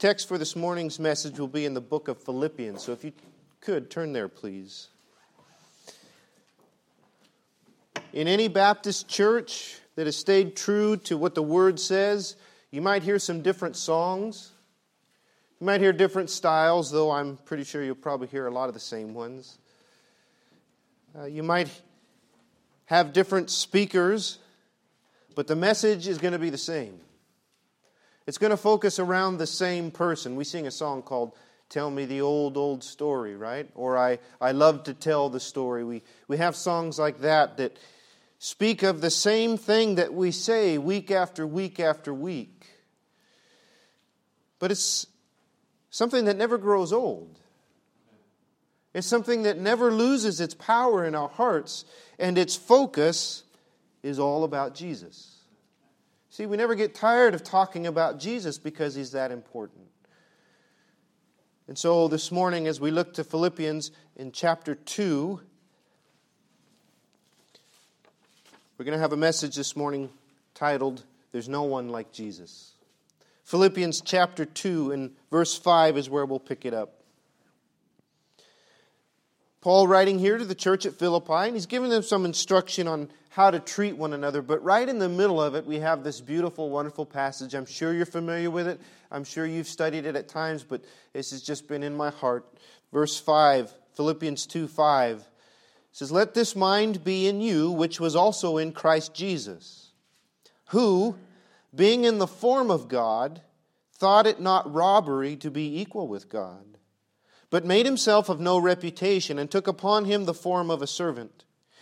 text for this morning's message will be in the book of Philippians. So if you could, turn there, please. In any Baptist church that has stayed true to what the Word says, you might hear some different songs. You might hear different styles, though I'm pretty sure you'll probably hear a lot of the same ones. Uh, you might have different speakers, but the message is going to be the same. It's going to focus around the same person. We sing a song called Tell Me the Old, Old Story, right? Or I, I Love to Tell the Story. We, we have songs like that that speak of the same thing that we say week after week after week. But it's something that never grows old. It's something that never loses its power in our hearts, and its focus is all about Jesus. See, we never get tired of talking about Jesus because he's that important. And so this morning, as we look to Philippians in chapter 2, we're going to have a message this morning titled, There's No One Like Jesus. Philippians chapter 2 and verse 5 is where we'll pick it up. Paul writing here to the church at Philippi, and he's giving them some instruction on how to treat one another. But right in the middle of it, we have this beautiful, wonderful passage. I'm sure you're familiar with it. I'm sure you've studied it at times, but this has just been in my heart. Verse 5, Philippians 2 5 says, Let this mind be in you, which was also in Christ Jesus, who, being in the form of God, thought it not robbery to be equal with God, but made himself of no reputation, and took upon him the form of a servant,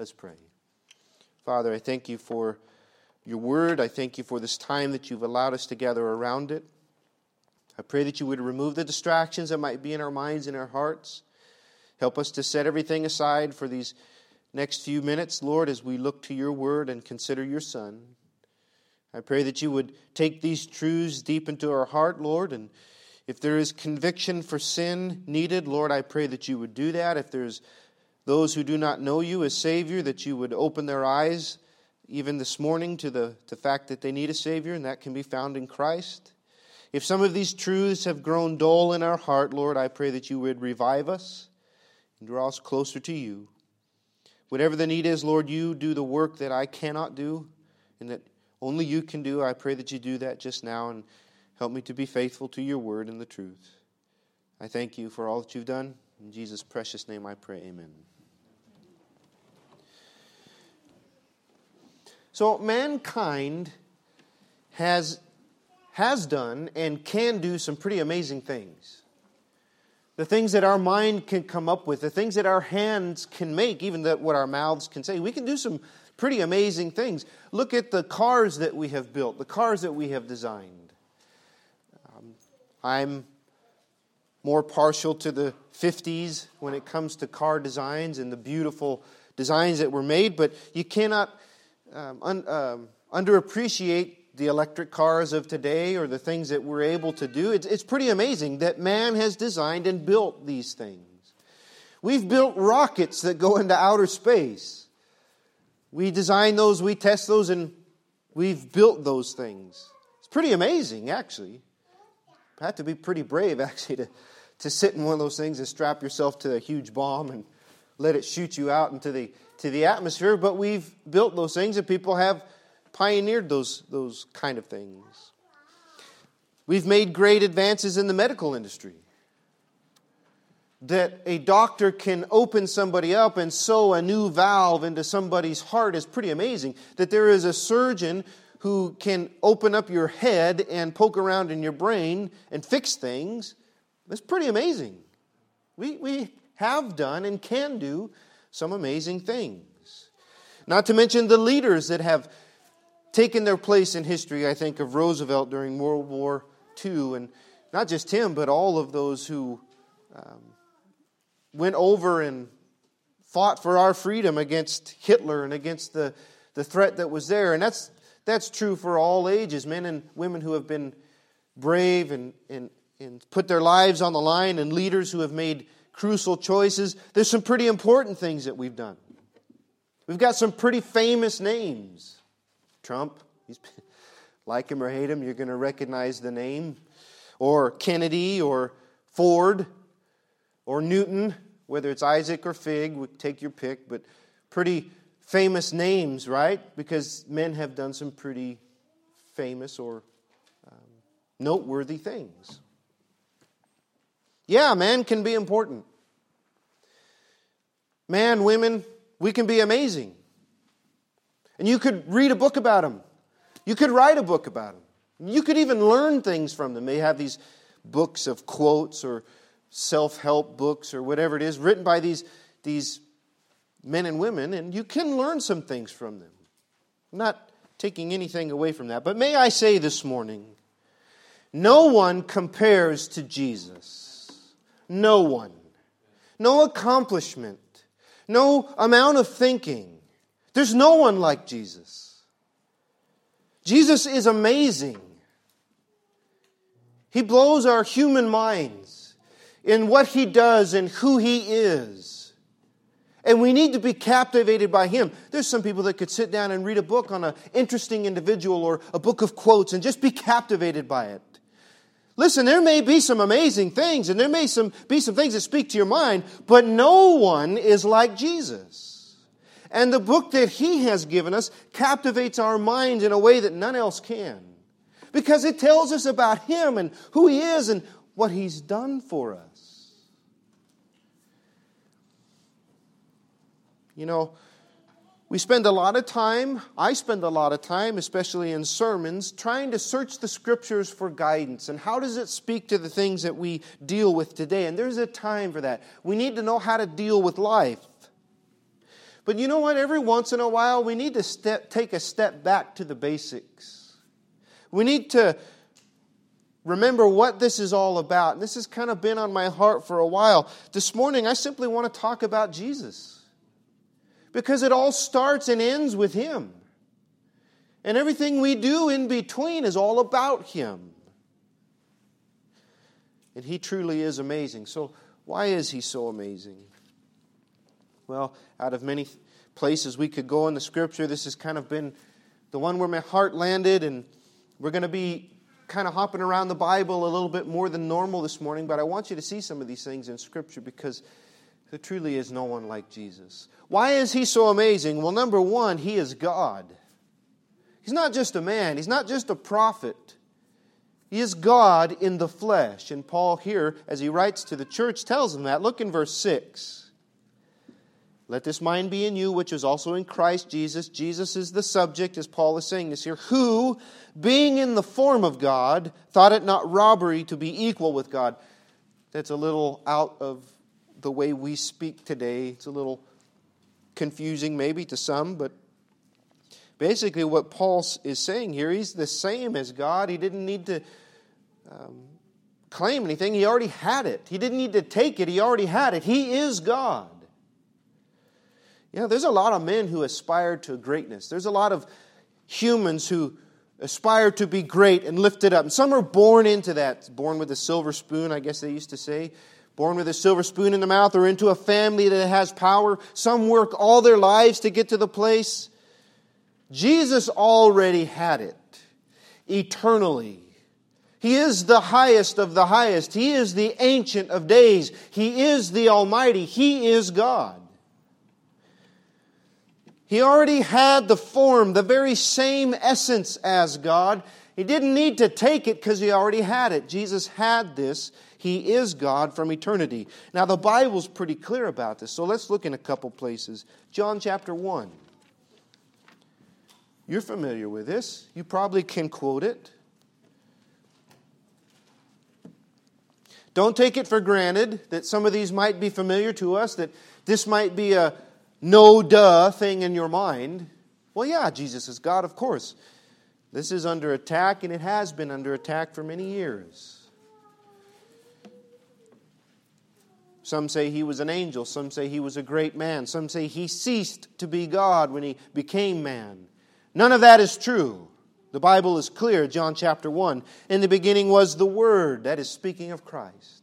Let's pray. Father, I thank you for your word. I thank you for this time that you've allowed us to gather around it. I pray that you would remove the distractions that might be in our minds and our hearts. Help us to set everything aside for these next few minutes, Lord, as we look to your word and consider your Son. I pray that you would take these truths deep into our heart, Lord, and if there is conviction for sin needed, Lord, I pray that you would do that. If there's those who do not know you as Savior, that you would open their eyes even this morning to the, the fact that they need a Savior, and that can be found in Christ. If some of these truths have grown dull in our heart, Lord, I pray that you would revive us and draw us closer to you. Whatever the need is, Lord, you do the work that I cannot do and that only you can do. I pray that you do that just now and help me to be faithful to your word and the truth. I thank you for all that you've done. In Jesus' precious name I pray, amen. So, mankind has, has done and can do some pretty amazing things. The things that our mind can come up with, the things that our hands can make, even that what our mouths can say. We can do some pretty amazing things. Look at the cars that we have built, the cars that we have designed. Um, I'm more partial to the 50s when it comes to car designs and the beautiful designs that were made, but you cannot um, un, um, underappreciate the electric cars of today or the things that we're able to do. It's, it's pretty amazing that man has designed and built these things. We've built rockets that go into outer space. We design those, we test those, and we've built those things. It's pretty amazing, actually. You have to be pretty brave, actually, to, to sit in one of those things and strap yourself to a huge bomb and let it shoot you out into the, to the atmosphere. But we've built those things, and people have pioneered those, those kind of things. We've made great advances in the medical industry that a doctor can open somebody up and sew a new valve into somebody's heart is pretty amazing. That there is a surgeon who can open up your head and poke around in your brain and fix things. That's pretty amazing. We, we have done and can do some amazing things. Not to mention the leaders that have taken their place in history. I think of Roosevelt during World War II and not just him, but all of those who um, went over and fought for our freedom against Hitler and against the, the threat that was there. And that's, that's true for all ages, men and women who have been brave and, and, and put their lives on the line, and leaders who have made crucial choices. There's some pretty important things that we've done. We've got some pretty famous names. Trump, he's, like him or hate him, you're going to recognize the name. Or Kennedy, or Ford, or Newton, whether it's Isaac or Fig, take your pick, but pretty famous names, right? Because men have done some pretty famous or um, noteworthy things. Yeah, man can be important. Man, women, we can be amazing. And you could read a book about them. You could write a book about them. You could even learn things from them. They have these books of quotes or self help books or whatever it is written by these, these men and women, and you can learn some things from them. I'm not taking anything away from that. But may I say this morning no one compares to Jesus. No one. No accomplishment. No amount of thinking. There's no one like Jesus. Jesus is amazing. He blows our human minds in what he does and who he is. And we need to be captivated by him. There's some people that could sit down and read a book on an interesting individual or a book of quotes and just be captivated by it. Listen, there may be some amazing things and there may some, be some things that speak to your mind, but no one is like Jesus. And the book that he has given us captivates our minds in a way that none else can. Because it tells us about him and who he is and what he's done for us. You know, we spend a lot of time, I spend a lot of time, especially in sermons, trying to search the scriptures for guidance and how does it speak to the things that we deal with today. And there's a time for that. We need to know how to deal with life. But you know what? Every once in a while, we need to step, take a step back to the basics. We need to remember what this is all about. And this has kind of been on my heart for a while. This morning, I simply want to talk about Jesus because it all starts and ends with Him. And everything we do in between is all about Him. And He truly is amazing. So, why is He so amazing? Well, out of many places we could go in the Scripture, this has kind of been the one where my heart landed, and we're going to be kind of hopping around the Bible a little bit more than normal this morning, but I want you to see some of these things in Scripture because there truly is no one like Jesus. Why is he so amazing? Well, number one, he is God. He's not just a man, he's not just a prophet. He is God in the flesh. And Paul, here, as he writes to the church, tells them that. Look in verse 6. Let this mind be in you, which is also in Christ Jesus. Jesus is the subject, as Paul is saying this here, who, being in the form of God, thought it not robbery to be equal with God. That's a little out of the way we speak today. It's a little confusing maybe to some, but basically what Paul is saying here, he's the same as God. He didn't need to um, claim anything, he already had it. He didn't need to take it, he already had it. He is God. You know, there's a lot of men who aspire to greatness. There's a lot of humans who aspire to be great and lifted up. And some are born into that, born with a silver spoon, I guess they used to say born with a silver spoon in the mouth or into a family that has power. Some work all their lives to get to the place. Jesus already had it eternally. He is the highest of the highest. He is the ancient of days. He is the Almighty. He is God. He already had the form, the very same essence as God. He didn't need to take it because he already had it. Jesus had this he is God from eternity. Now, the Bible's pretty clear about this, so let's look in a couple places. John chapter 1. You're familiar with this, you probably can quote it. Don't take it for granted that some of these might be familiar to us, that this might be a no duh thing in your mind. Well, yeah, Jesus is God, of course. This is under attack, and it has been under attack for many years. Some say he was an angel. Some say he was a great man. Some say he ceased to be God when he became man. None of that is true. The Bible is clear, John chapter 1. In the beginning was the Word. That is speaking of Christ.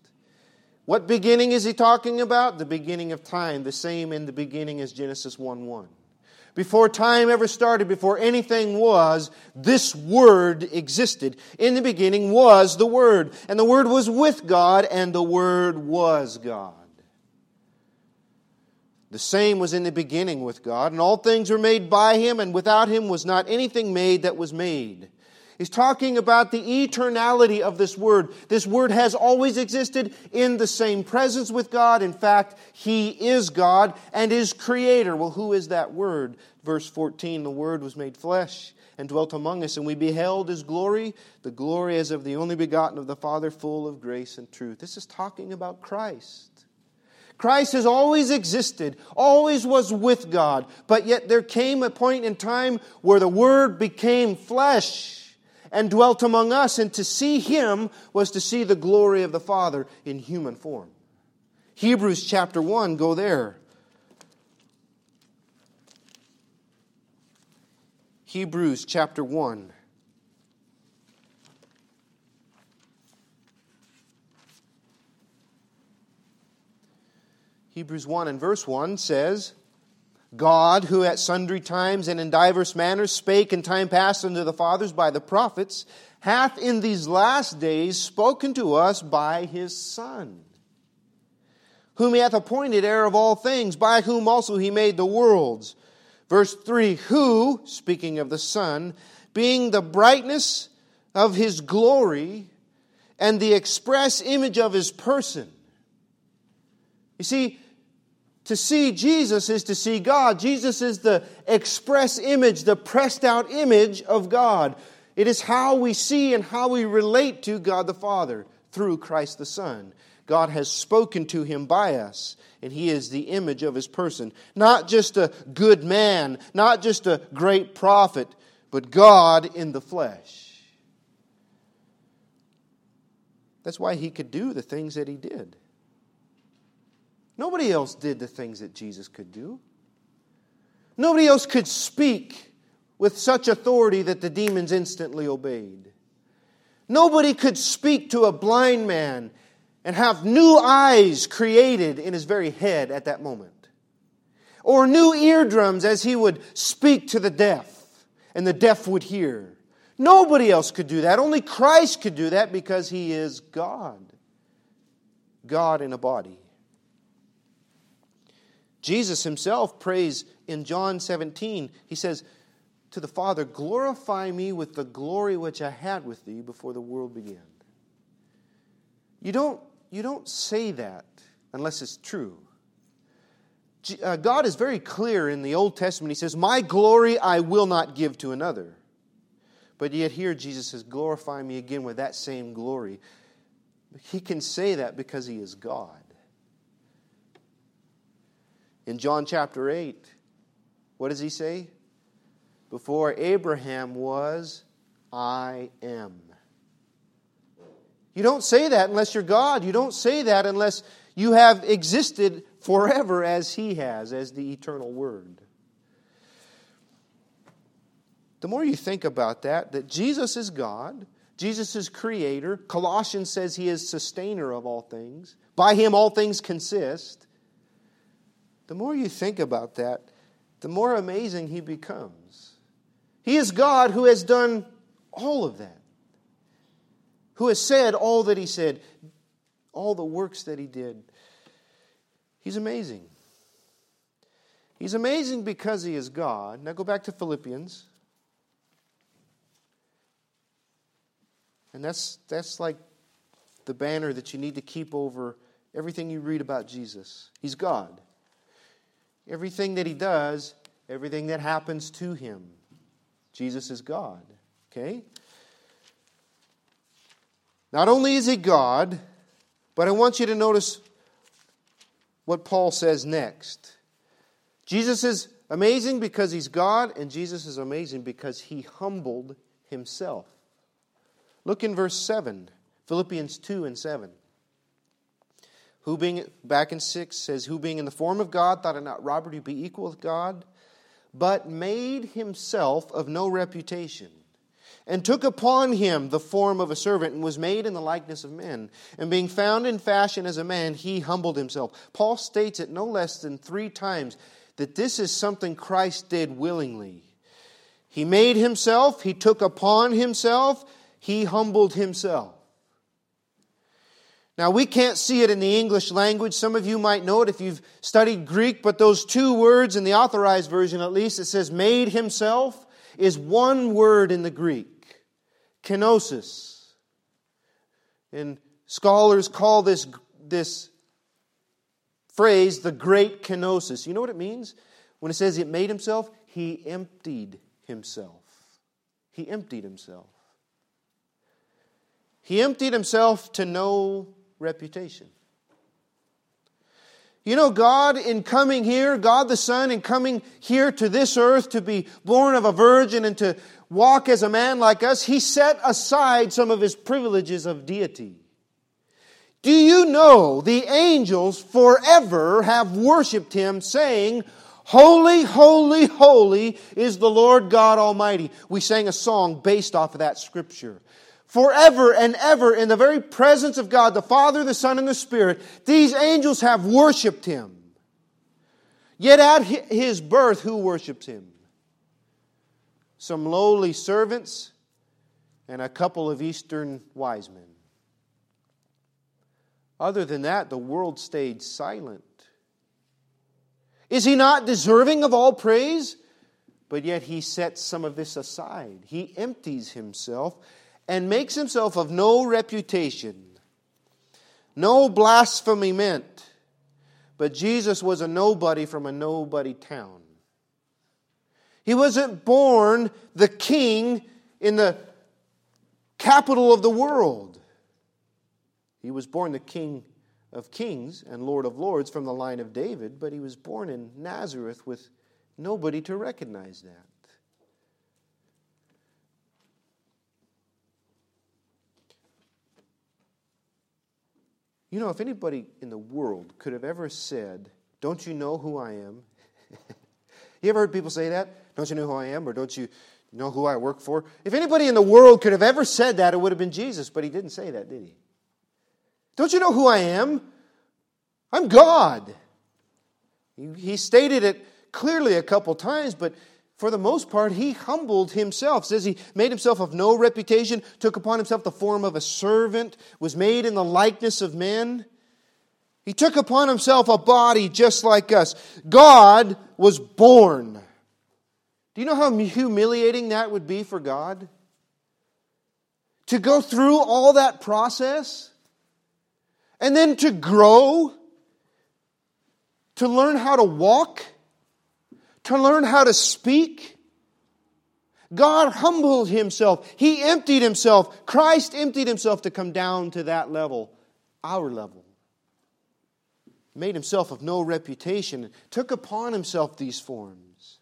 What beginning is he talking about? The beginning of time, the same in the beginning as Genesis 1 1. Before time ever started, before anything was, this Word existed. In the beginning was the Word, and the Word was with God, and the Word was God. The same was in the beginning with God, and all things were made by him, and without him was not anything made that was made. He's talking about the eternality of this word. This word has always existed in the same presence with God. In fact, he is God and is creator. Well, who is that word? Verse 14 The word was made flesh and dwelt among us, and we beheld his glory, the glory as of the only begotten of the Father, full of grace and truth. This is talking about Christ. Christ has always existed, always was with God, but yet there came a point in time where the Word became flesh and dwelt among us, and to see Him was to see the glory of the Father in human form. Hebrews chapter 1, go there. Hebrews chapter 1. Hebrews 1 and verse 1 says, God, who at sundry times and in divers manners spake in time past unto the fathers by the prophets, hath in these last days spoken to us by his Son, whom he hath appointed heir of all things, by whom also he made the worlds. Verse 3 Who, speaking of the Son, being the brightness of his glory and the express image of his person. You see, to see Jesus is to see God. Jesus is the express image, the pressed out image of God. It is how we see and how we relate to God the Father through Christ the Son. God has spoken to him by us, and he is the image of his person. Not just a good man, not just a great prophet, but God in the flesh. That's why he could do the things that he did. Nobody else did the things that Jesus could do. Nobody else could speak with such authority that the demons instantly obeyed. Nobody could speak to a blind man and have new eyes created in his very head at that moment. Or new eardrums as he would speak to the deaf and the deaf would hear. Nobody else could do that. Only Christ could do that because he is God. God in a body. Jesus himself prays in John 17, he says to the Father, Glorify me with the glory which I had with thee before the world began. You don't, you don't say that unless it's true. Uh, God is very clear in the Old Testament. He says, My glory I will not give to another. But yet here Jesus says, Glorify me again with that same glory. He can say that because he is God. In John chapter 8, what does he say? Before Abraham was, I am. You don't say that unless you're God. You don't say that unless you have existed forever as He has, as the eternal Word. The more you think about that, that Jesus is God, Jesus is creator, Colossians says He is sustainer of all things, by Him all things consist. The more you think about that, the more amazing he becomes. He is God who has done all of that, who has said all that he said, all the works that he did. He's amazing. He's amazing because he is God. Now go back to Philippians. And that's, that's like the banner that you need to keep over everything you read about Jesus. He's God. Everything that he does, everything that happens to him. Jesus is God. Okay? Not only is he God, but I want you to notice what Paul says next. Jesus is amazing because he's God, and Jesus is amazing because he humbled himself. Look in verse 7, Philippians 2 and 7 who being, back in 6 says, who being in the form of God thought it not robbery to be equal with God, but made himself of no reputation and took upon him the form of a servant, and was made in the likeness of men. And being found in fashion as a man, he humbled himself. Paul states it no less than three times that this is something Christ did willingly. He made himself, he took upon himself, he humbled himself. Now, we can't see it in the English language. Some of you might know it if you've studied Greek, but those two words in the authorized version, at least, it says made himself, is one word in the Greek kenosis. And scholars call this, this phrase the great kenosis. You know what it means? When it says it made himself, he emptied himself. He emptied himself. He emptied himself to no reputation. You know, God, in coming here, God the Son, in coming here to this earth to be born of a virgin and to walk as a man like us, he set aside some of his privileges of deity. Do you know the angels forever have worshiped him, saying, Holy, holy, holy is the Lord God Almighty. We sang a song based off of that scripture. Forever and ever, in the very presence of God, the Father, the Son, and the Spirit, these angels have worshiped him. Yet at his birth, who worships him? some lowly servants, and a couple of Eastern wise men. Other than that, the world stayed silent. Is he not deserving of all praise? But yet he sets some of this aside. He empties himself and makes himself of no reputation. No blasphemy meant. But Jesus was a nobody from a nobody town. He wasn't born the king in the capital of the world. He was born the king of kings and lord of lords from the line of David, but he was born in Nazareth with nobody to recognize that. You know, if anybody in the world could have ever said, Don't you know who I am? you ever heard people say that? Don't you know who I am? Or don't you know who I work for? If anybody in the world could have ever said that, it would have been Jesus, but he didn't say that, did he? Don't you know who I am? I'm God. He stated it clearly a couple times, but for the most part, he humbled himself. It says he made himself of no reputation, took upon himself the form of a servant, was made in the likeness of men. He took upon himself a body just like us. God was born. Do you know how humiliating that would be for God? To go through all that process and then to grow, to learn how to walk, to learn how to speak. God humbled himself. He emptied himself. Christ emptied himself to come down to that level, our level. Made himself of no reputation, took upon himself these forms.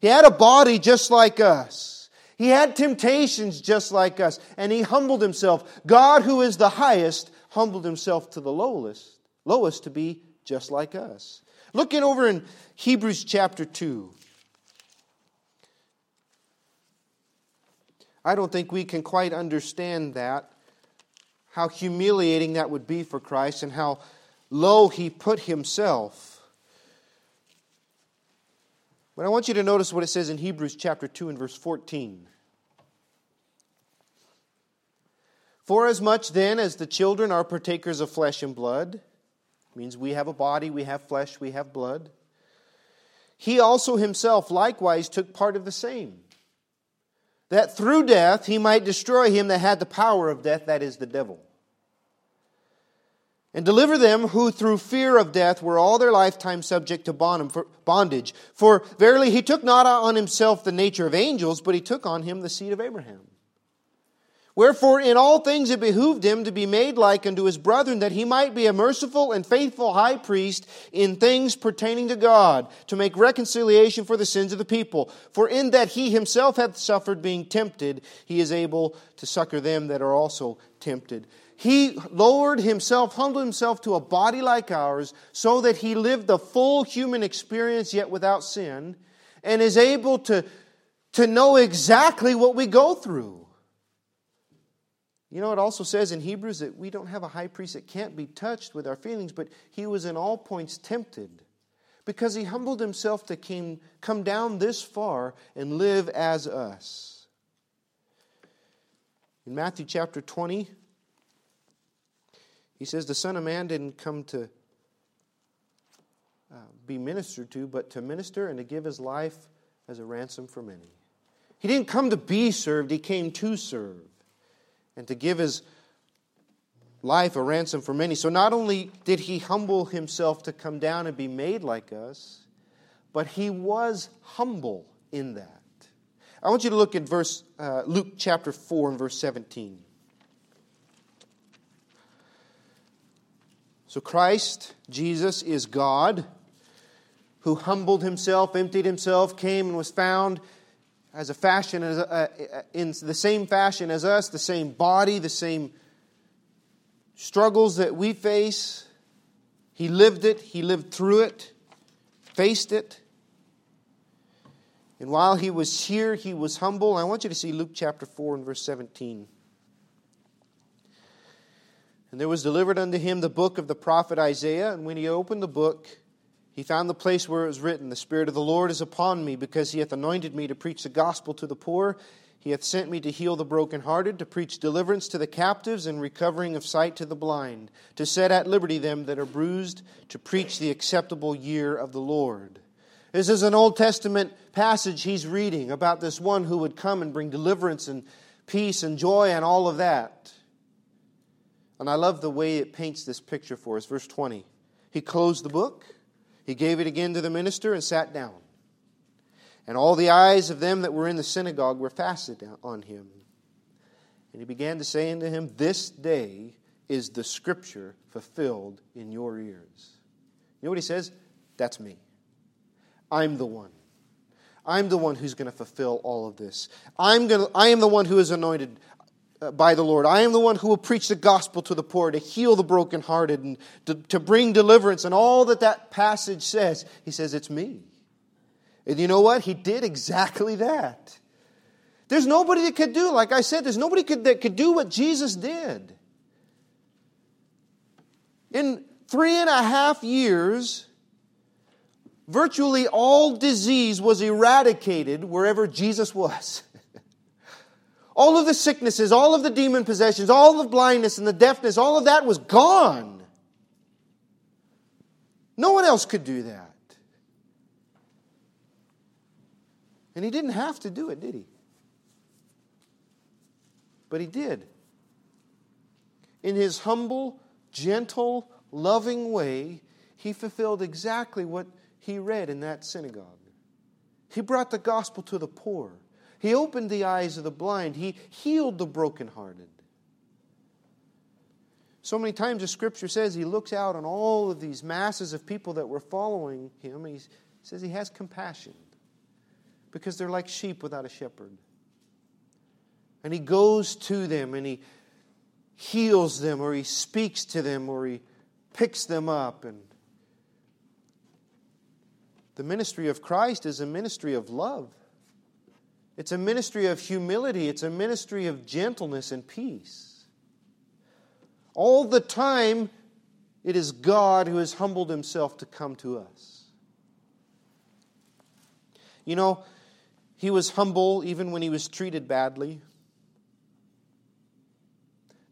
He had a body just like us. He had temptations just like us, and he humbled himself. God, who is the highest, humbled himself to the lowest, lowest to be just like us. Looking over in Hebrews chapter 2. I don't think we can quite understand that, how humiliating that would be for Christ, and how low he put himself. But I want you to notice what it says in Hebrews chapter 2 and verse 14. For as much then as the children are partakers of flesh and blood, means we have a body, we have flesh, we have blood, he also himself likewise took part of the same, that through death he might destroy him that had the power of death, that is the devil and deliver them who through fear of death were all their lifetime subject to bondage. For verily he took not on himself the nature of angels, but he took on him the seed of Abraham. Wherefore, in all things it behooved him to be made like unto his brethren, that he might be a merciful and faithful high priest in things pertaining to God, to make reconciliation for the sins of the people. For in that he himself hath suffered being tempted, he is able to succor them that are also tempted. He lowered himself, humbled himself to a body like ours, so that he lived the full human experience yet without sin, and is able to, to know exactly what we go through. You know, it also says in Hebrews that we don't have a high priest that can't be touched with our feelings, but he was in all points tempted because he humbled himself to came, come down this far and live as us. In Matthew chapter 20, he says, The Son of Man didn't come to uh, be ministered to, but to minister and to give his life as a ransom for many. He didn't come to be served, he came to serve and to give his life a ransom for many. So not only did he humble himself to come down and be made like us, but he was humble in that. I want you to look at verse uh, Luke chapter 4 and verse 17. So Christ, Jesus, is God who humbled himself, emptied himself, came and was found as a fashion as a, uh, in the same fashion as us, the same body, the same struggles that we face. He lived it, he lived through it, faced it. And while he was here, he was humble. I want you to see Luke chapter 4 and verse 17. And there was delivered unto him the book of the prophet Isaiah, and when he opened the book, he found the place where it was written, The Spirit of the Lord is upon me, because he hath anointed me to preach the gospel to the poor. He hath sent me to heal the brokenhearted, to preach deliverance to the captives, and recovering of sight to the blind, to set at liberty them that are bruised, to preach the acceptable year of the Lord. This is an Old Testament passage he's reading about this one who would come and bring deliverance and peace and joy and all of that. And I love the way it paints this picture for us. Verse 20. He closed the book. He gave it again to the minister and sat down. And all the eyes of them that were in the synagogue were fastened on him. And he began to say unto him, This day is the scripture fulfilled in your ears. You know what he says? That's me. I'm the one. I'm the one who's going to fulfill all of this. I'm going to, I am the one who is anointed. By the Lord. I am the one who will preach the gospel to the poor, to heal the brokenhearted, and to, to bring deliverance. And all that that passage says, he says, it's me. And you know what? He did exactly that. There's nobody that could do, like I said, there's nobody could, that could do what Jesus did. In three and a half years, virtually all disease was eradicated wherever Jesus was. all of the sicknesses, all of the demon possessions, all the blindness and the deafness, all of that was gone. No one else could do that. And he didn't have to do it, did he? But he did. In his humble, gentle, loving way, he fulfilled exactly what he read in that synagogue. He brought the gospel to the poor. He opened the eyes of the blind. He healed the brokenhearted. So many times the scripture says he looks out on all of these masses of people that were following him. He says he has compassion because they're like sheep without a shepherd. And he goes to them and he heals them or he speaks to them or he picks them up. And the ministry of Christ is a ministry of love. It's a ministry of humility, it's a ministry of gentleness and peace. All the time, it is God who has humbled himself to come to us. You know, he was humble even when he was treated badly.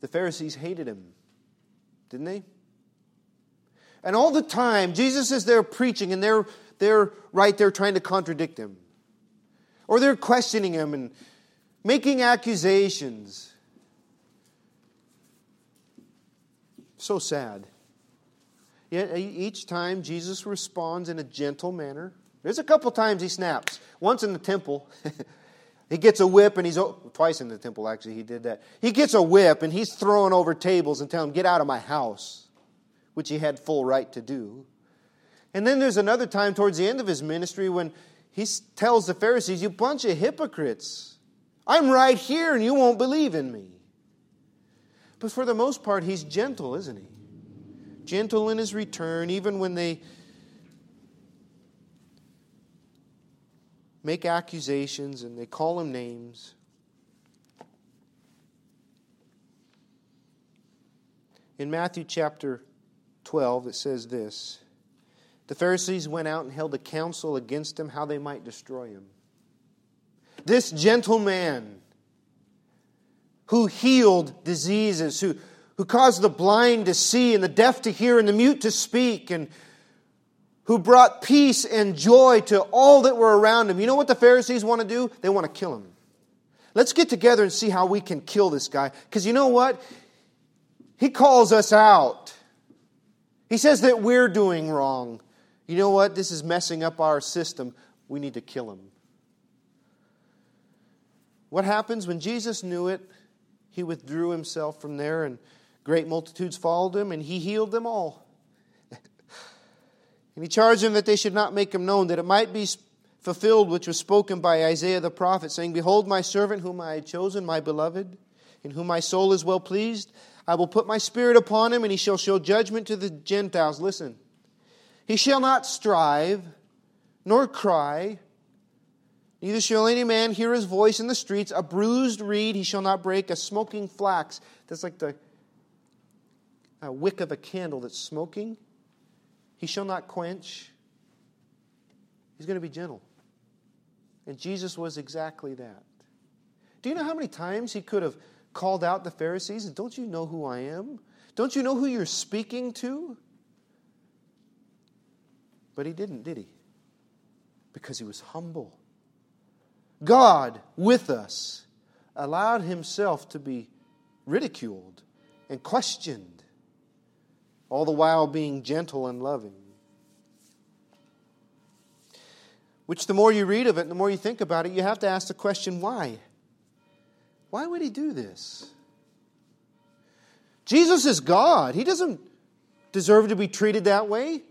The Pharisees hated him, didn't they? And all the time, Jesus is there preaching, and they're, they're right there trying to contradict him. Or they're questioning him and making accusations. So sad. Yet each time Jesus responds in a gentle manner. There's a couple times he snaps. Once in the temple. He gets a whip and he's twice in the temple actually he did that. He gets a whip and he's throwing over tables and telling him, "Get out of my house," which he had full right to do. And then there's another time towards the end of his ministry when he tells the Pharisees, "You bunch of hypocrites. I'm right here and you won't believe in me." But for the most part, he's gentle, isn't he? Gentle in his return, even when they make accusations and they call him names. In Matthew chapter 12, it says this The Pharisees went out and held a council against him how they might destroy him. This gentle man who healed diseases, who, who caused the blind to see and the deaf to hear and the mute to speak, and who brought peace and joy to all that were around him. You know what the Pharisees want to do? They want to kill him. Let's get together and see how we can kill this guy. Because you know what? He calls us out. He says that we're doing wrong. You know what? This is messing up our system. We need to kill him. What happens when Jesus knew it? He withdrew himself from there, and great multitudes followed him, and he healed them all. And he charged them that they should not make him known, that it might be fulfilled which was spoken by Isaiah the prophet, saying, Behold, my servant whom I had chosen, my beloved, in whom my soul is well pleased. I will put my spirit upon him, and he shall show judgment to the Gentiles. Listen, he shall not strive, nor cry, neither shall any man hear his voice in the streets. A bruised reed he shall not break, a smoking flax. That's like the wick of a candle that's smoking he shall not quench. He's going to be gentle. And Jesus was exactly that. Do you know how many times he could have called out the Pharisees? Don't you know who I am? Don't you know who you're speaking to? But he didn't, did he? Because he was humble. God, with us, allowed himself to be ridiculed and questioned all the while being gentle and loving. Which, the more you read of it, the more you think about it, you have to ask the question why? Why would he do this? Jesus is God. He doesn't deserve to be treated that way.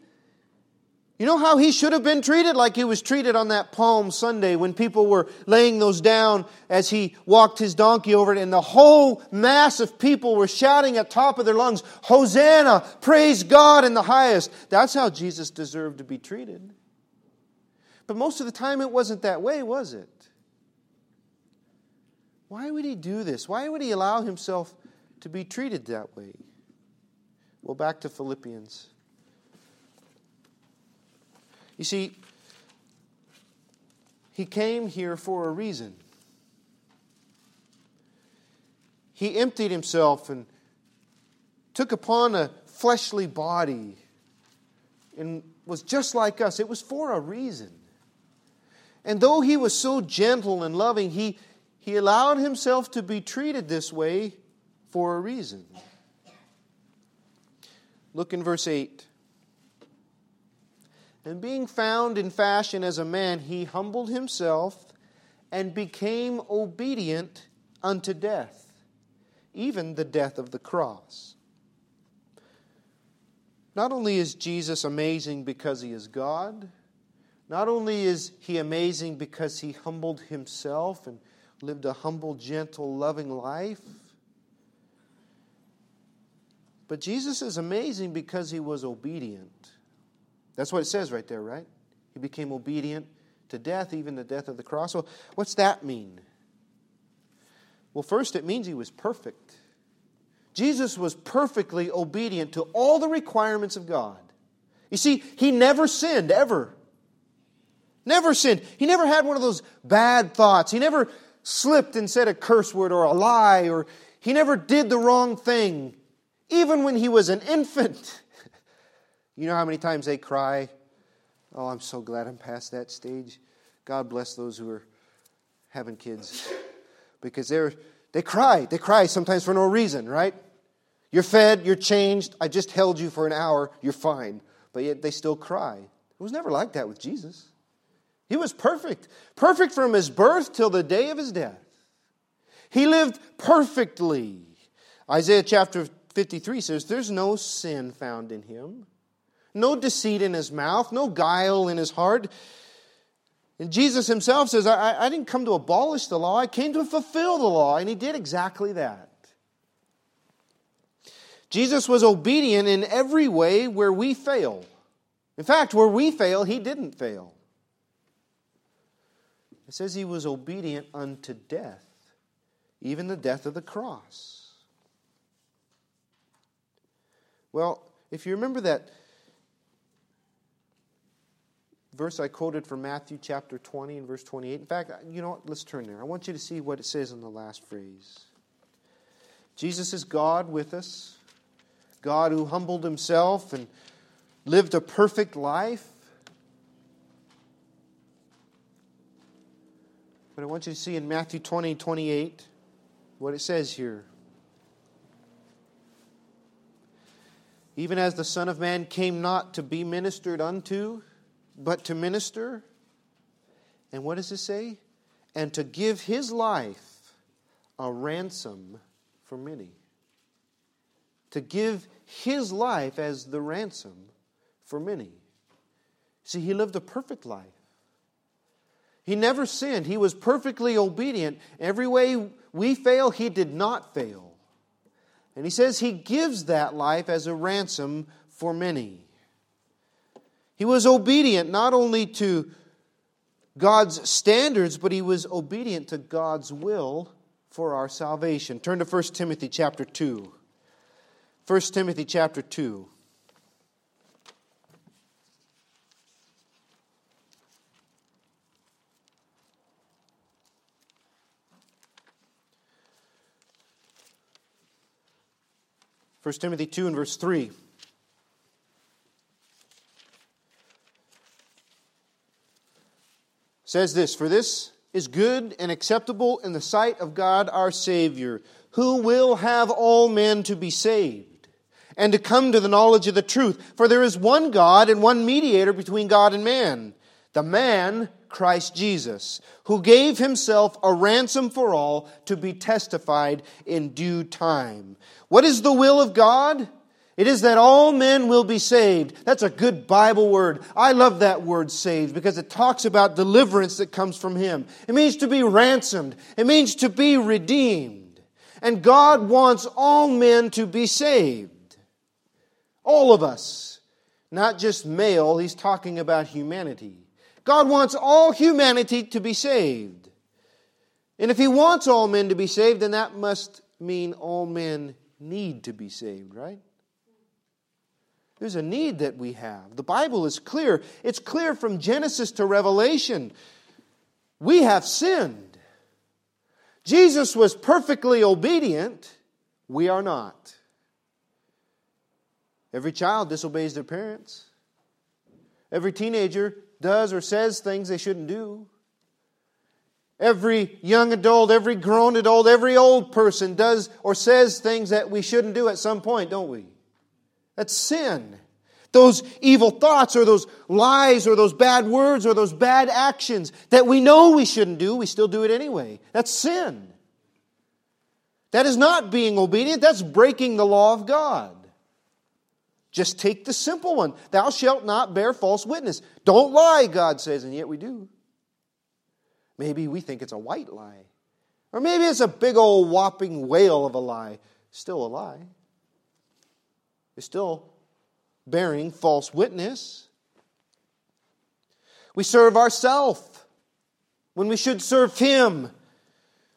You know how he should have been treated? Like he was treated on that Palm Sunday when people were laying those down as he walked his donkey over it, and the whole mass of people were shouting at top of their lungs, Hosanna! Praise God in the highest. That's how Jesus deserved to be treated. But most of the time it wasn't that way, was it? Why would he do this? Why would he allow himself to be treated that way? Well, back to Philippians. You see, he came here for a reason. He emptied himself and took upon a fleshly body and was just like us. It was for a reason. And though he was so gentle and loving, he, he allowed himself to be treated this way for a reason. Look in verse 8. And being found in fashion as a man, he humbled himself and became obedient unto death, even the death of the cross. Not only is Jesus amazing because he is God, not only is he amazing because he humbled himself and lived a humble, gentle, loving life, but Jesus is amazing because he was obedient. That's what it says right there, right? He became obedient to death, even the death of the cross. Well, what's that mean? Well, first, it means he was perfect. Jesus was perfectly obedient to all the requirements of God. You see, he never sinned, ever. Never sinned. He never had one of those bad thoughts. He never slipped and said a curse word or a lie, or he never did the wrong thing. Even when he was an infant, you know how many times they cry? Oh, I'm so glad I'm past that stage. God bless those who are having kids. Because they're they cry. They cry sometimes for no reason, right? You're fed, you're changed, I just held you for an hour, you're fine. But yet they still cry. It was never like that with Jesus. He was perfect, perfect from his birth till the day of his death. He lived perfectly. Isaiah chapter 53 says, There's no sin found in him, no deceit in his mouth, no guile in his heart. And Jesus himself says, I, I didn't come to abolish the law, I came to fulfill the law. And he did exactly that. Jesus was obedient in every way where we fail. In fact, where we fail, he didn't fail. It says he was obedient unto death, even the death of the cross. Well, if you remember that verse I quoted from Matthew chapter 20 and verse 28, in fact, you know what? Let's turn there. I want you to see what it says in the last phrase. Jesus is God with us, God who humbled himself and lived a perfect life But I want you to see in Matthew 20, 28, what it says here. Even as the Son of Man came not to be ministered unto, but to minister. And what does it say? And to give his life a ransom for many. To give his life as the ransom for many. See, he lived a perfect life. He never sinned. He was perfectly obedient. Every way we fail, he did not fail. And he says he gives that life as a ransom for many. He was obedient not only to God's standards, but he was obedient to God's will for our salvation. Turn to 1 Timothy chapter 2. 1 Timothy chapter 2. 1 Timothy 2 and verse 3. Says this For this is good and acceptable in the sight of God our Savior, who will have all men to be saved and to come to the knowledge of the truth. For there is one God and one mediator between God and man, the man Christ Jesus, who gave himself a ransom for all to be testified in due time. What is the will of God? It is that all men will be saved. That's a good Bible word. I love that word saved because it talks about deliverance that comes from Him. It means to be ransomed. It means to be redeemed. And God wants all men to be saved. All of us. Not just male, He's talking about humanity. God wants all humanity to be saved. And if He wants all men to be saved, then that must mean all men need to be saved, right? There's a need that we have. The Bible is clear. It's clear from Genesis to Revelation. We have sinned. Jesus was perfectly obedient. We are not. Every child disobeys their parents. Every teenager does or says things they shouldn't do. Every young adult, every grown adult, every old person does or says things that we shouldn't do at some point, don't we? That's sin. Those evil thoughts or those lies or those bad words or those bad actions that we know we shouldn't do, we still do it anyway. That's sin. That is not being obedient, that's breaking the law of God. Just take the simple one. Thou shalt not bear false witness. Don't lie, God says, and yet we do. Maybe we think it's a white lie. Or maybe it's a big old whopping whale of a lie. Still a lie. It's still bearing false witness. We serve ourselves when we should serve Him.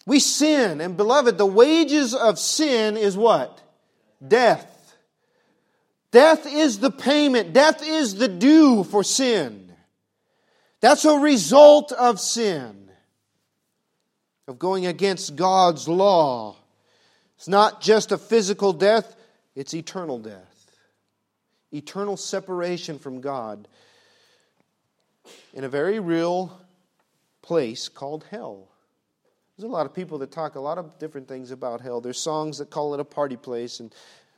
We sin. And beloved, the wages of sin is what? Death. Death is the payment. Death is the due for sin. That's a result of sin of going against God's law. It's not just a physical death, it's eternal death. Eternal separation from God in a very real place called hell. There's a lot of people that talk a lot of different things about hell. There's songs that call it a party place, and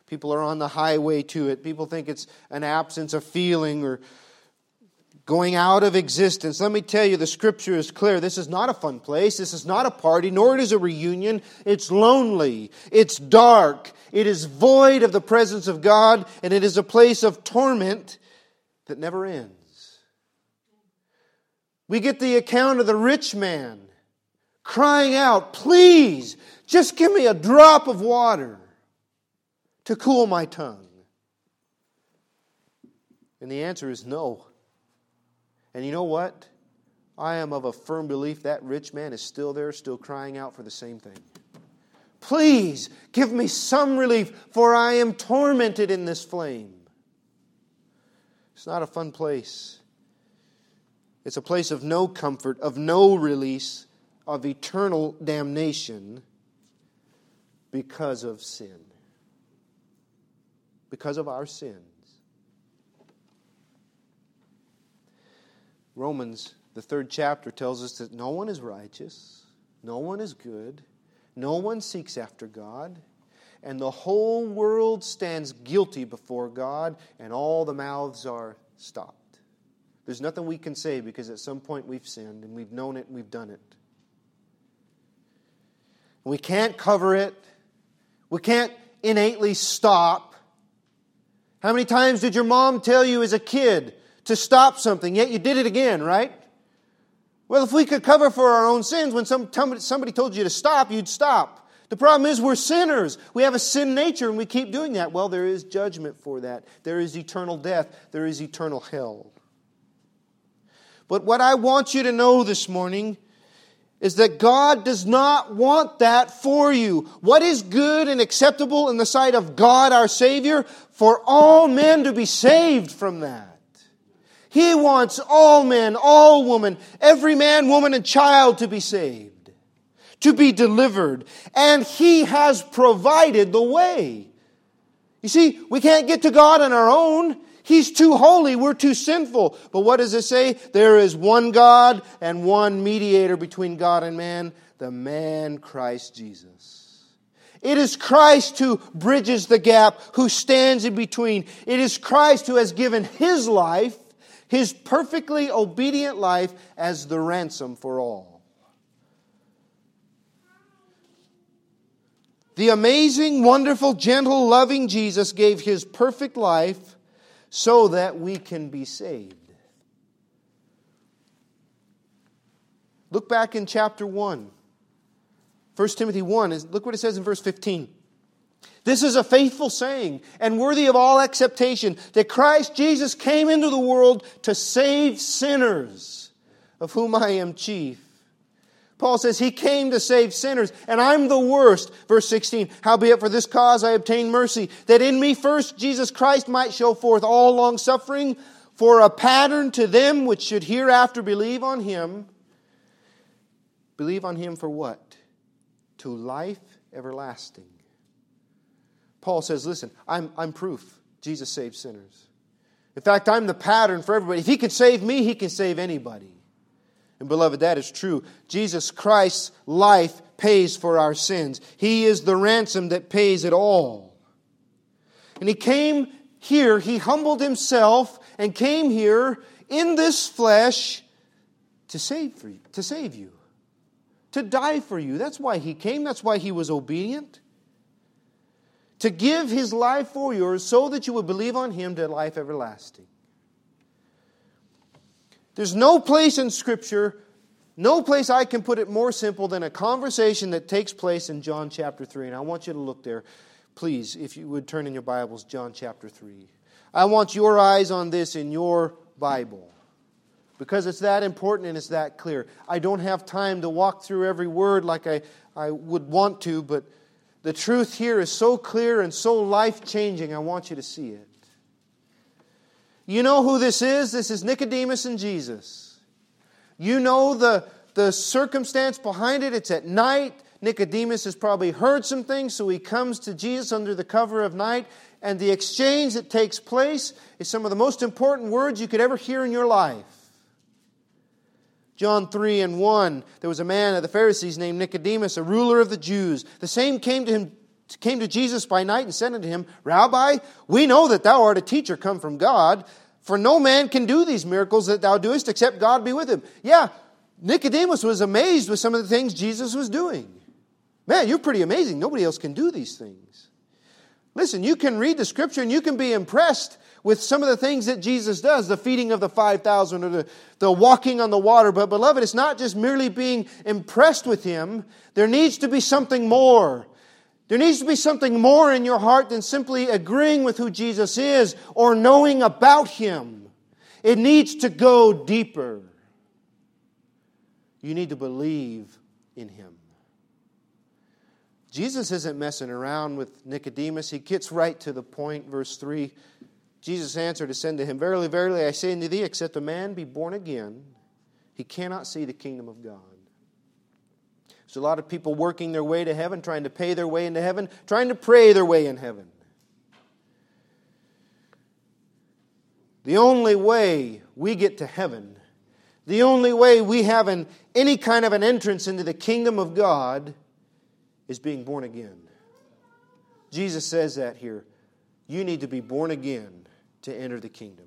people are on the highway to it. People think it's an absence of feeling or going out of existence. Let me tell you, the scripture is clear. This is not a fun place. This is not a party, nor it is a reunion. It's lonely. It's dark. It is void of the presence of God, and it is a place of torment that never ends. We get the account of the rich man crying out, Please, just give me a drop of water to cool my tongue. And the answer is no. And you know what? I am of a firm belief that rich man is still there, still crying out for the same thing. Please give me some relief, for I am tormented in this flame. It's not a fun place. It's a place of no comfort, of no release, of eternal damnation because of sin. Because of our sins. Romans, the third chapter, tells us that no one is righteous, no one is good, no one seeks after God, and the whole world stands guilty before God, and all the mouths are stopped. There's nothing we can say because at some point we've sinned and we've known it and we've done it. We can't cover it. We can't innately stop. How many times did your mom tell you as a kid to stop something, yet you did it again, right? Well, if we could cover for our own sins, when some, somebody told you to stop, you'd stop. The problem is we're sinners. We have a sin nature and we keep doing that. Well, there is judgment for that. There is eternal death. There is eternal hell. But what I want you to know this morning is that God does not want that for you. What is good and acceptable in the sight of God our Savior? For all men to be saved from that. He wants all men, all women, every man, woman, and child to be saved, to be delivered. And He has provided the way. You see, we can't get to God on our own. He's too holy. We're too sinful. But what does it say? There is one God and one mediator between God and man, the man Christ Jesus. It is Christ who bridges the gap, who stands in between. It is Christ who has given his life, his perfectly obedient life, as the ransom for all. The amazing, wonderful, gentle, loving Jesus gave his perfect life so that we can be saved. Look back in chapter 1. 1 Timothy 1, look what it says in verse 15. This is a faithful saying and worthy of all acceptation that Christ Jesus came into the world to save sinners, of whom I am chief. Paul says he came to save sinners, and I'm the worst. Verse 16, howbeit for this cause I obtained mercy, that in me first Jesus Christ might show forth all long suffering for a pattern to them which should hereafter believe on him. Believe on him for what? To life everlasting. Paul says, listen, I'm, I'm proof Jesus saved sinners. In fact, I'm the pattern for everybody. If he can save me, he can save anybody. And beloved, that is true. Jesus Christ's life pays for our sins. He is the ransom that pays it all. And he came here, he humbled himself and came here in this flesh to save for you, to save you. To die for you. That's why he came. That's why he was obedient. To give his life for yours so that you would believe on him to life everlasting. There's no place in Scripture, no place I can put it more simple than a conversation that takes place in John chapter 3. And I want you to look there. Please, if you would turn in your Bibles, John chapter 3. I want your eyes on this in your Bible because it's that important and it's that clear. I don't have time to walk through every word like I, I would want to, but the truth here is so clear and so life changing, I want you to see it. You know who this is? This is Nicodemus and Jesus. You know the, the circumstance behind it. It's at night. Nicodemus has probably heard some things, so he comes to Jesus under the cover of night. And the exchange that takes place is some of the most important words you could ever hear in your life. John 3 and 1, there was a man of the Pharisees named Nicodemus, a ruler of the Jews. The same came to him came to Jesus by night and said unto him, Rabbi, we know that thou art a teacher come from God, For no man can do these miracles that thou doest except God be with him. Yeah, Nicodemus was amazed with some of the things Jesus was doing. Man, you're pretty amazing. Nobody else can do these things. Listen, you can read the scripture and you can be impressed with some of the things that Jesus does, the feeding of the 5,000 or the, the walking on the water. But, beloved, it's not just merely being impressed with him. There needs to be something more. There needs to be something more in your heart than simply agreeing with who Jesus is or knowing about him. It needs to go deeper. You need to believe in him. Jesus isn't messing around with Nicodemus. He gets right to the point, verse 3. Jesus answered and said to him, Verily, verily, I say unto thee, except a man be born again, he cannot see the kingdom of God. There's a lot of people working their way to heaven, trying to pay their way into heaven, trying to pray their way in heaven. The only way we get to heaven, the only way we have an, any kind of an entrance into the kingdom of God is being born again. Jesus says that here. You need to be born again to enter the kingdom.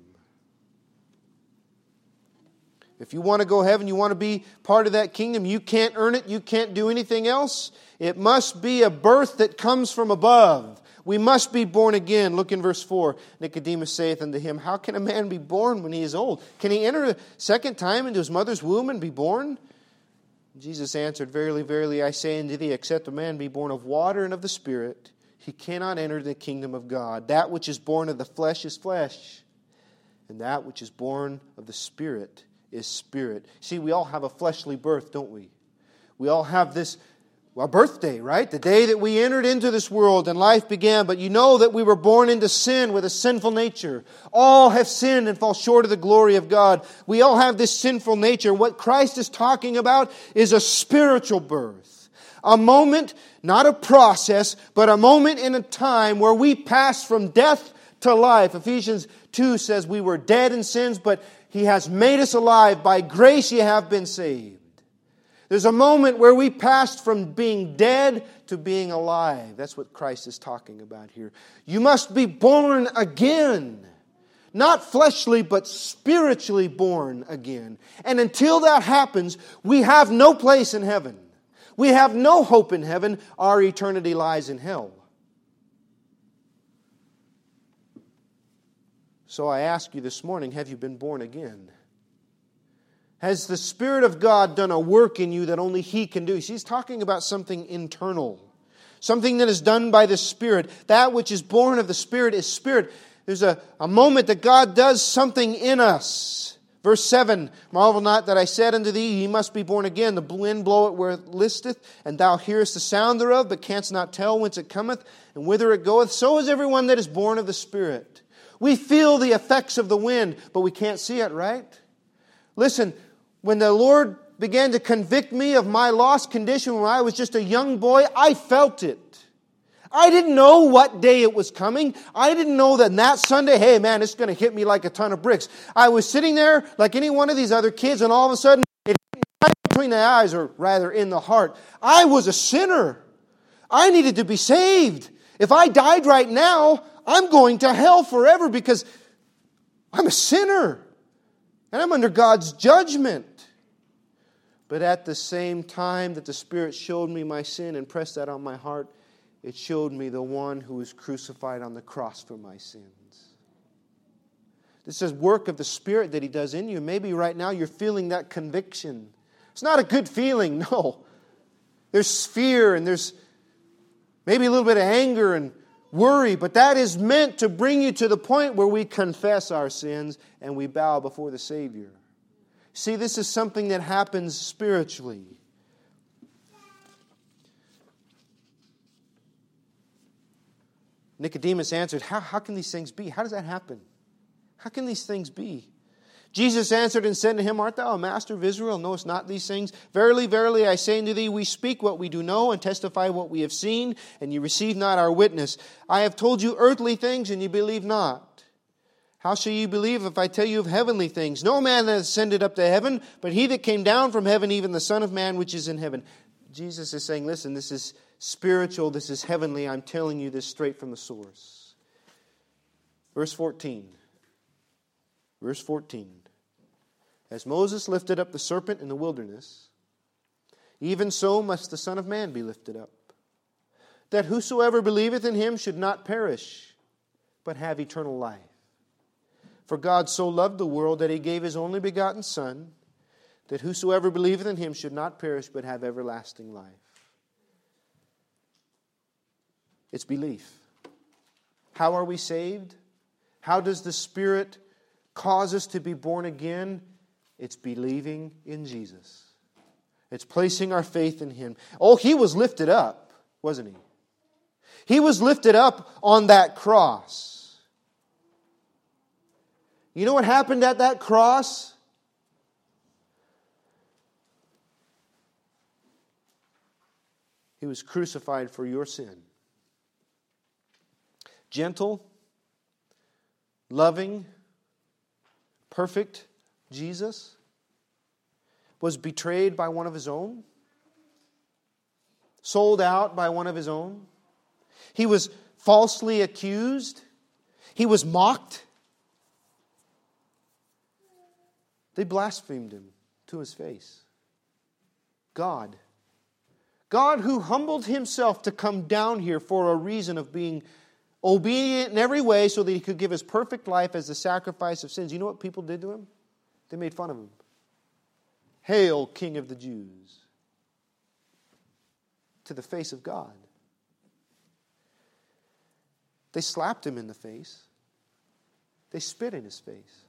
If you want to go heaven, you want to be part of that kingdom, you can't earn it, you can't do anything else. It must be a birth that comes from above. We must be born again. Look in verse 4. Nicodemus saith unto him, How can a man be born when he is old? Can he enter a second time into his mother's womb and be born? Jesus answered, Verily, verily, I say unto thee, except a man be born of water and of the Spirit, he cannot enter the kingdom of God. That which is born of the flesh is flesh, and that which is born of the Spirit is spirit. See, we all have a fleshly birth, don't we? We all have this our birthday, right? The day that we entered into this world and life began. But you know that we were born into sin with a sinful nature. All have sinned and fall short of the glory of God. We all have this sinful nature. What Christ is talking about is a spiritual birth. A moment, not a process, but a moment in a time where we pass from death to life. Ephesians 2 says we were dead in sins, but He has made us alive. By grace ye have been saved. There's a moment where we passed from being dead to being alive. That's what Christ is talking about here. You must be born again. Not fleshly, but spiritually born again. And until that happens, we have no place in heaven. We have no hope in heaven. Our eternity lies in hell. So I ask you this morning have you been born again? Has the Spirit of God done a work in you that only He can do? He's talking about something internal, something that is done by the Spirit. That which is born of the Spirit is Spirit. There's a, a moment that God does something in us. Verse 7 Marvel not that I said unto thee, Ye must be born again. The wind bloweth where it listeth, and thou hearest the sound thereof, but canst not tell whence it cometh and whither it goeth. So is everyone that is born of the Spirit. We feel the effects of the wind, but we can't see it, right? Listen, when the Lord began to convict me of my lost condition when I was just a young boy, I felt it. I didn't know what day it was coming. I didn't know that that Sunday, hey man, it's going to hit me like a ton of bricks. I was sitting there like any one of these other kids, and all of a sudden, it hit me right between the eyes, or rather in the heart. I was a sinner. I needed to be saved. If I died right now, I'm going to hell forever because I'm a sinner. And I'm under God's judgment. But at the same time that the Spirit showed me my sin and pressed that on my heart, it showed me the one who was crucified on the cross for my sins. This is work of the Spirit that He does in you. Maybe right now you're feeling that conviction. It's not a good feeling, no. There's fear and there's maybe a little bit of anger and worry, but that is meant to bring you to the point where we confess our sins and we bow before the Savior. See, this is something that happens spiritually. Nicodemus answered, how, how can these things be? How does that happen? How can these things be? Jesus answered and said to him, Art thou a master of Israel? Knowest not these things? Verily, verily, I say unto thee, we speak what we do know and testify what we have seen, and ye receive not our witness. I have told you earthly things, and ye believe not. How shall you believe if I tell you of heavenly things? No man that ascended up to heaven, but he that came down from heaven, even the Son of Man which is in heaven. Jesus is saying, listen, this is spiritual, this is heavenly. I'm telling you this straight from the source. Verse 14. Verse 14 As Moses lifted up the serpent in the wilderness, even so must the Son of Man be lifted up, that whosoever believeth in him should not perish, but have eternal life. For God so loved the world that he gave his only begotten Son, that whosoever believeth in him should not perish, but have everlasting life. It's belief. How are we saved? How does the Spirit cause us to be born again? It's believing in Jesus. It's placing our faith in Him. Oh, He was lifted up, wasn't He? He was lifted up on that cross. You know what happened at that cross? He was crucified for your sin. Gentle, loving, perfect Jesus was betrayed by one of his own, sold out by one of his own. He was falsely accused. He was mocked. They blasphemed him to his face. God. God, who humbled himself to come down here for a reason of being obedient in every way so that he could give his perfect life as the sacrifice of sins. You know what people did to him? They made fun of him. Hail, King of the Jews! To the face of God. They slapped him in the face. They spit in his face.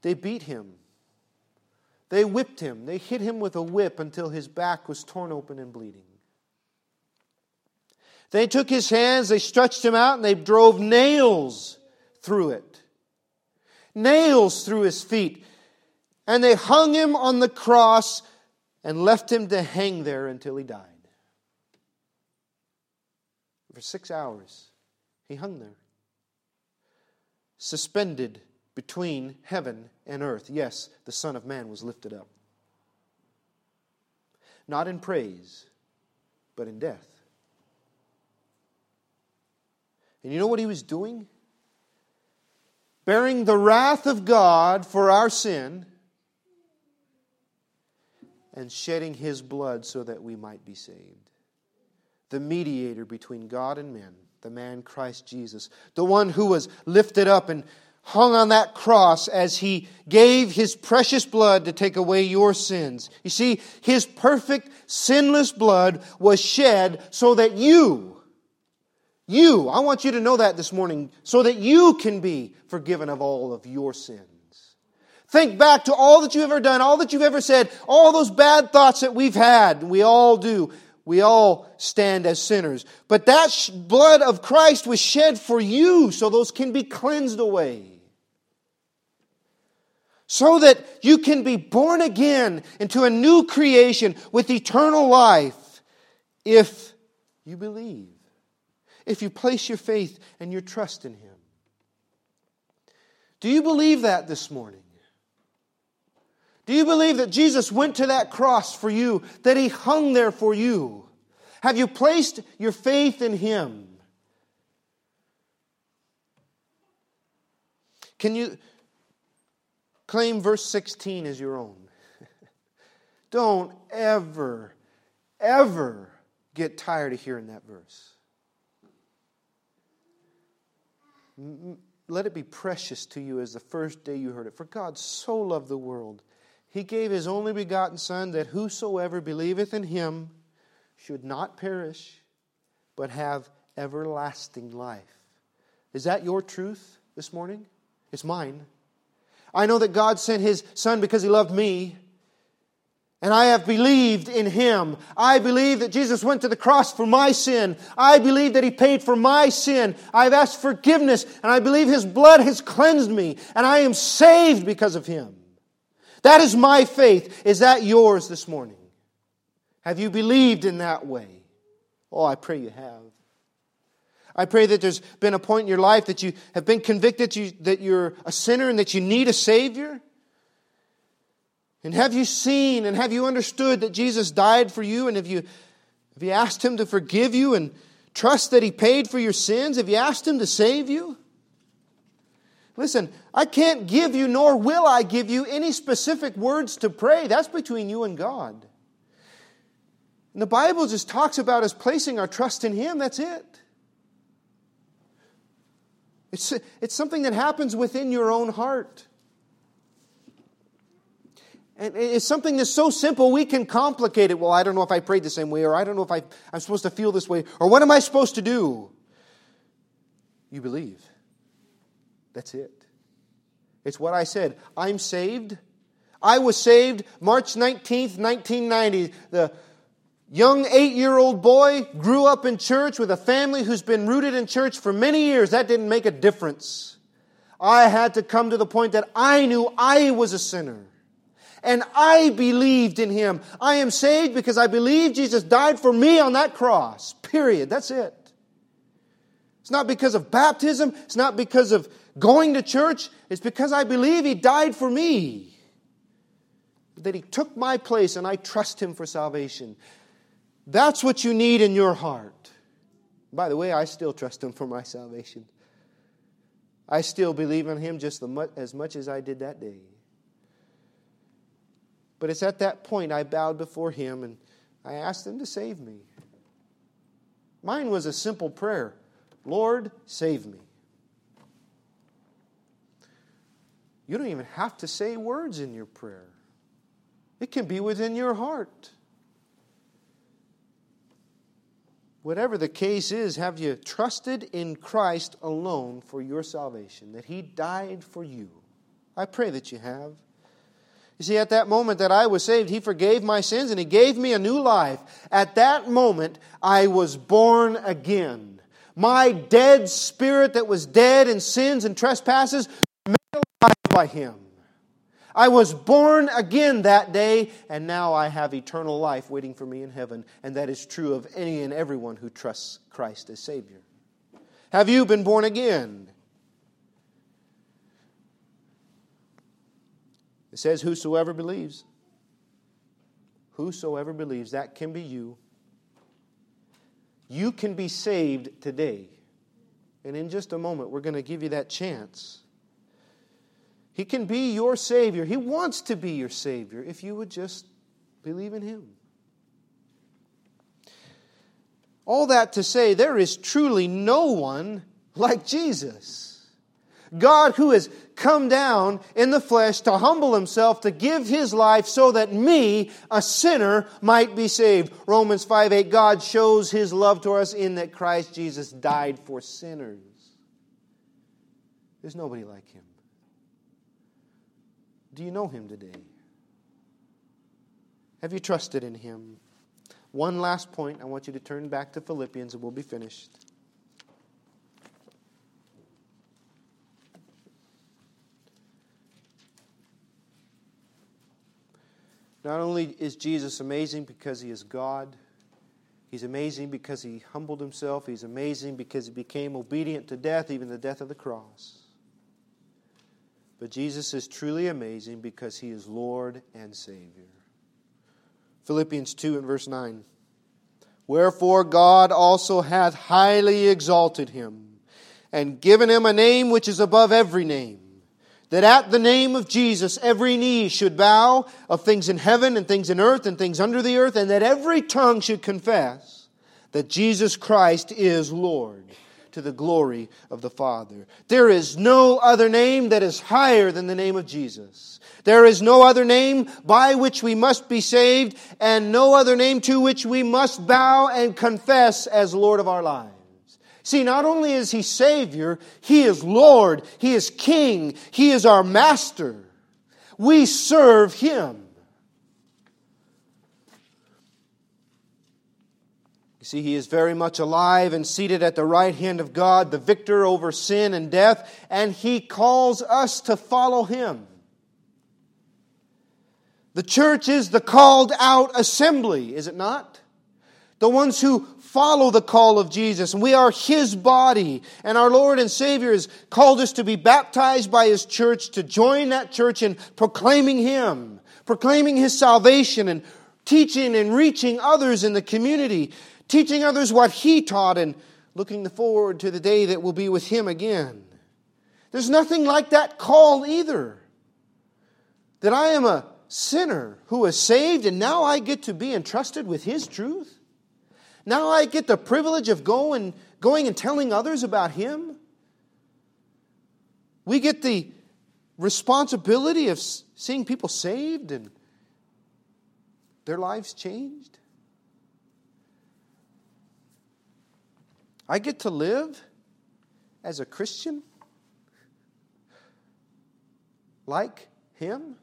They beat him. They whipped him. They hit him with a whip until his back was torn open and bleeding. They took his hands, they stretched him out, and they drove nails through it. Nails through his feet. And they hung him on the cross and left him to hang there until he died. For six hours, he hung there, suspended between heaven and earth. Yes, the Son of Man was lifted up. Not in praise, but in death. And you know what he was doing? Bearing the wrath of God for our sin and shedding his blood so that we might be saved. The mediator between God and men, the man Christ Jesus, the one who was lifted up and hung on that cross as he gave his precious blood to take away your sins. You see, his perfect, sinless blood was shed so that you, you, I want you to know that this morning, so that you can be forgiven of all of your sins. Think back to all that you've ever done, all that you've ever said, all those bad thoughts that we've had. We all do. We all stand as sinners. But that blood of Christ was shed for you so those can be cleansed away. So that you can be born again into a new creation with eternal life if you believe if you place your faith and your trust in Him. Do you believe that this morning? Do you believe that Jesus went to that cross for you, that He hung there for you? Have you placed your faith in Him? Can you claim verse 16 as your own? Don't ever, ever get tired of hearing that verse. Let it be precious to you as the first day you heard it. For God so loved the world, he gave his only begotten Son, that whosoever believeth in him should not perish, but have everlasting life. Is that your truth this morning? It's mine. I know that God sent his Son because he loved me and I have believed in him. I believe that Jesus went to the cross for my sin. I believe that he paid for my sin. I've asked forgiveness, and I believe his blood has cleansed me, and I am saved because of him. That is my faith. Is that yours this morning? Have you believed in that way? Oh, I pray you have. I pray that there's been a point in your life that you have been convicted that you're a sinner and that you need a Savior. And have you seen and have you understood that Jesus died for you? And have you, have you asked Him to forgive you and trust that He paid for your sins? Have you asked Him to save you? Listen, I can't give you, nor will I give you any specific words to pray. That's between you and God. And the Bible just talks about us placing our trust in Him. That's it. It's, it's something that happens within your own heart. And it's something that's so simple, we can complicate it. Well, I don't know if I prayed the same way, or I don't know if I, I'm supposed to feel this way, or what am I supposed to do? You believe. That's it. It's what I said. I'm saved. I was saved March 19th, 1990. The young eight year old boy grew up in church with a family who's been rooted in church for many years. That didn't make a difference. I had to come to the point that I knew I was a sinner. And I believed in him. I am saved because I believe Jesus died for me on that cross. Period. That's it. It's not because of baptism. It's not because of going to church. It's because I believe he died for me. That he took my place and I trust him for salvation. That's what you need in your heart. By the way, I still trust Him for my salvation. I still believe in Him just as much as I did that day. But it's at that point I bowed before Him and I asked Him to save me. Mine was a simple prayer Lord, save me. You don't even have to say words in your prayer, it can be within your heart. Whatever the case is, have you trusted in Christ alone for your salvation, that He died for you? I pray that you have. You see, at that moment that I was saved, He forgave my sins and He gave me a new life. At that moment, I was born again. My dead spirit that was dead in sins and trespasses made alive by Him. I was born again that day, and now I have eternal life waiting for me in heaven. And that is true of any and everyone who trusts Christ as Savior. Have you been born again? It says, Whosoever believes. Whosoever believes. That can be you. You can be saved today. And in just a moment, we're going to give you that chance. He can be your Savior. He wants to be your Savior if you would just believe in Him. All that to say, there is truly no one like Jesus. God, who has come down in the flesh to humble himself, to give his life so that me, a sinner, might be saved. Romans 5 8, God shows his love to us in that Christ Jesus died for sinners. There's nobody like him. Do you know Him today? Have you trusted in Him? One last point. I want you to turn back to Philippians and we'll be finished. Not only is Jesus amazing because he is God, he's amazing because he humbled himself, he's amazing because he became obedient to death, even the death of the cross. But Jesus is truly amazing because he is Lord and Savior. Philippians 2 and verse 9. Wherefore God also hath highly exalted him, and given him a name which is above every name, that at the name of Jesus every knee should bow of things in heaven and things in earth and things under the earth, and that every tongue should confess that Jesus Christ is Lord to the glory of the Father. There is no other name that is higher than the name of Jesus. There is no other name by which we must be saved, and no other name to which we must bow and confess as Lord of our lives. See, not only is He Savior, He is Lord, He is King, He is our Master. We serve Him. You see, he is very much alive and seated at the right hand of God, the victor over sin and death, and he calls us to follow him. The church is the called out assembly, is it not? The ones who follow the call of Jesus. And we are His body. And our Lord and Savior has called us to be baptized by His church, to join that church in proclaiming Him, proclaiming His salvation, and teaching and reaching others in the community teaching others what he taught and looking forward to the day that we'll be with him again. There's nothing like that call either. That I am a sinner who is saved and now I get to be entrusted with His truth. Now I get the privilege of going, going and telling others about Him. We get the responsibility of seeing people saved and their lives changed. I get to live as a Christian like Him,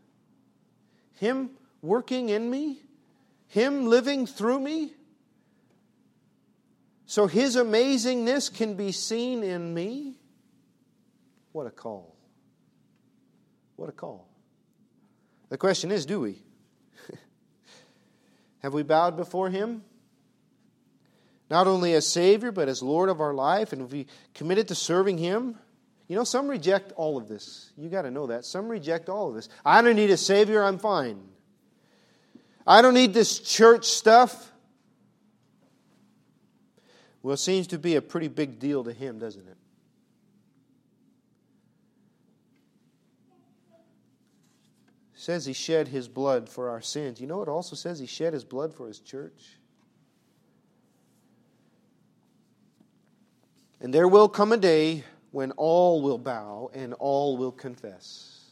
Him working in me, Him living through me. So His amazingness can be seen in me. What a call. What a call. The question is do we? Have we bowed before Him? Not only as Savior, but as Lord of our life, and we committed to serving Him? You know, some reject all of this. You got to know that. Some reject all of this. I don't need a Savior, I'm fine. I don't need this church stuff. Well, it seems to be a pretty big deal to him, doesn't it? says he shed his blood for our sins. You know, it also says he shed his blood for his church. And there will come a day when all will bow and all will confess.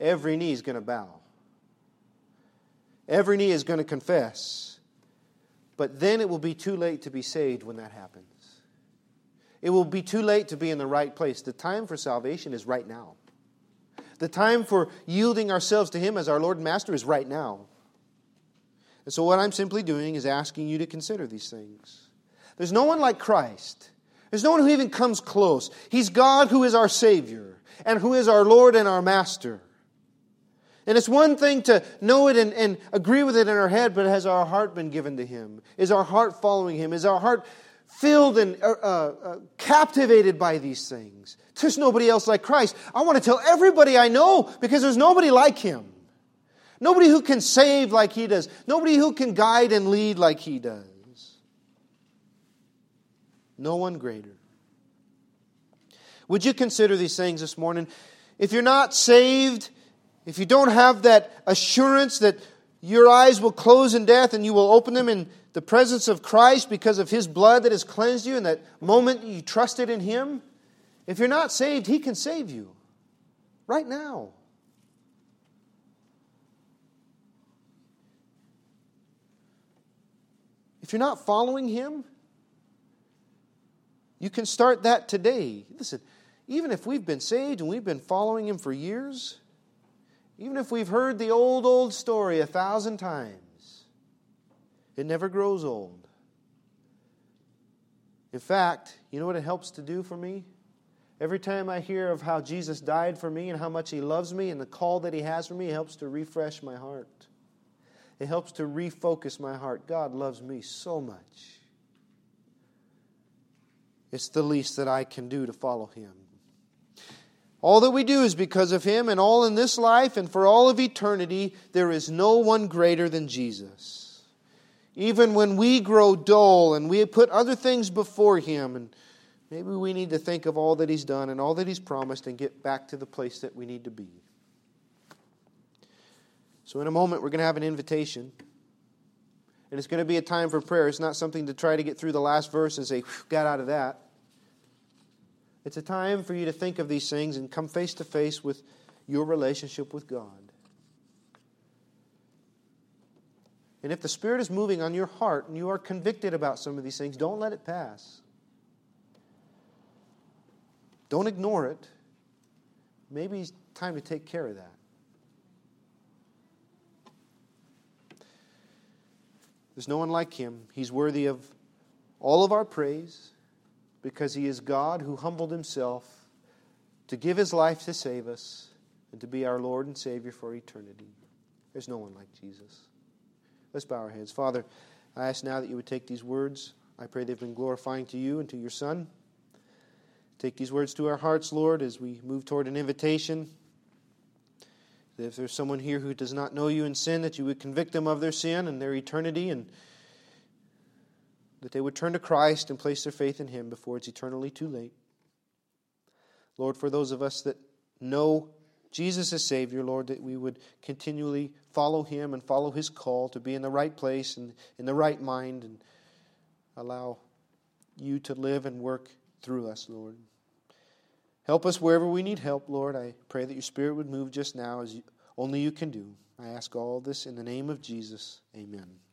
Every knee is going to bow. Every knee is going to confess. But then it will be too late to be saved when that happens. It will be too late to be in the right place. The time for salvation is right now. The time for yielding ourselves to Him as our Lord and Master is right now. And so, what I'm simply doing is asking you to consider these things. There's no one like Christ. There's no one who even comes close. He's God who is our Savior and who is our Lord and our Master. And it's one thing to know it and, and, agree with it in our head, but has our heart been given to Him? Is our heart following Him? Is our heart filled and uh, uh, captivated by these things? There's nobody else like Christ. I want to tell everybody I know because there's nobody like Him. Nobody who can save like He does. Nobody who can guide and lead like He does. No one greater. Would you consider these things this morning? If you're not saved, if you don't have that assurance that your eyes will close in death and you will open them in the presence of Christ because of His blood that has cleansed you, in that moment you trusted in Him, if you're not saved, He can save you right now. If you're not following Him, you can start that today. Listen, even if we've been saved and we've been following Him for years, even if we've heard the old, old story a thousand times, it never grows old. In fact, you know what it helps to do for me? Every time I hear of how Jesus died for me and how much He loves me and the call that He has for me, it helps to refresh my heart. It helps to refocus my heart. God loves me so much. It's the least that I can do to follow Him. All that we do is because of Him, and all in this life and for all of eternity, there is no one greater than Jesus. Even when we grow dull and we put other things before Him, and maybe we need to think of all that He's done and all that He's promised and get back to the place that we need to be. So, in a moment, we're going to have an invitation. And it's going to be a time for prayer. It's not something to try to get through the last verse and say, got out of that. It's a time for you to think of these things and come face to face with your relationship with God. And if the Spirit is moving on your heart and you are convicted about some of these things, don't let it pass. Don't ignore it. Maybe it's time to take care of that. There's no one like him. He's worthy of all of our praise because he is God who humbled himself to give his life to save us and to be our Lord and Savior for eternity. There's no one like Jesus. Let's bow our heads. Father, I ask now that you would take these words. I pray they've been glorifying to you and to your Son. Take these words to our hearts, Lord, as we move toward an invitation that if there's someone here who does not know you in sin, that you would convict them of their sin and their eternity, and that they would turn to Christ and place their faith in Him before it's eternally too late. Lord, for those of us that know Jesus as Savior, Lord, that we would continually follow Him and follow His call to be in the right place and in the right mind and allow you to live and work through us, Lord. Help us wherever we need help, Lord. I pray that your Spirit would move just now as only you can do. I ask all this in the name of Jesus. Amen.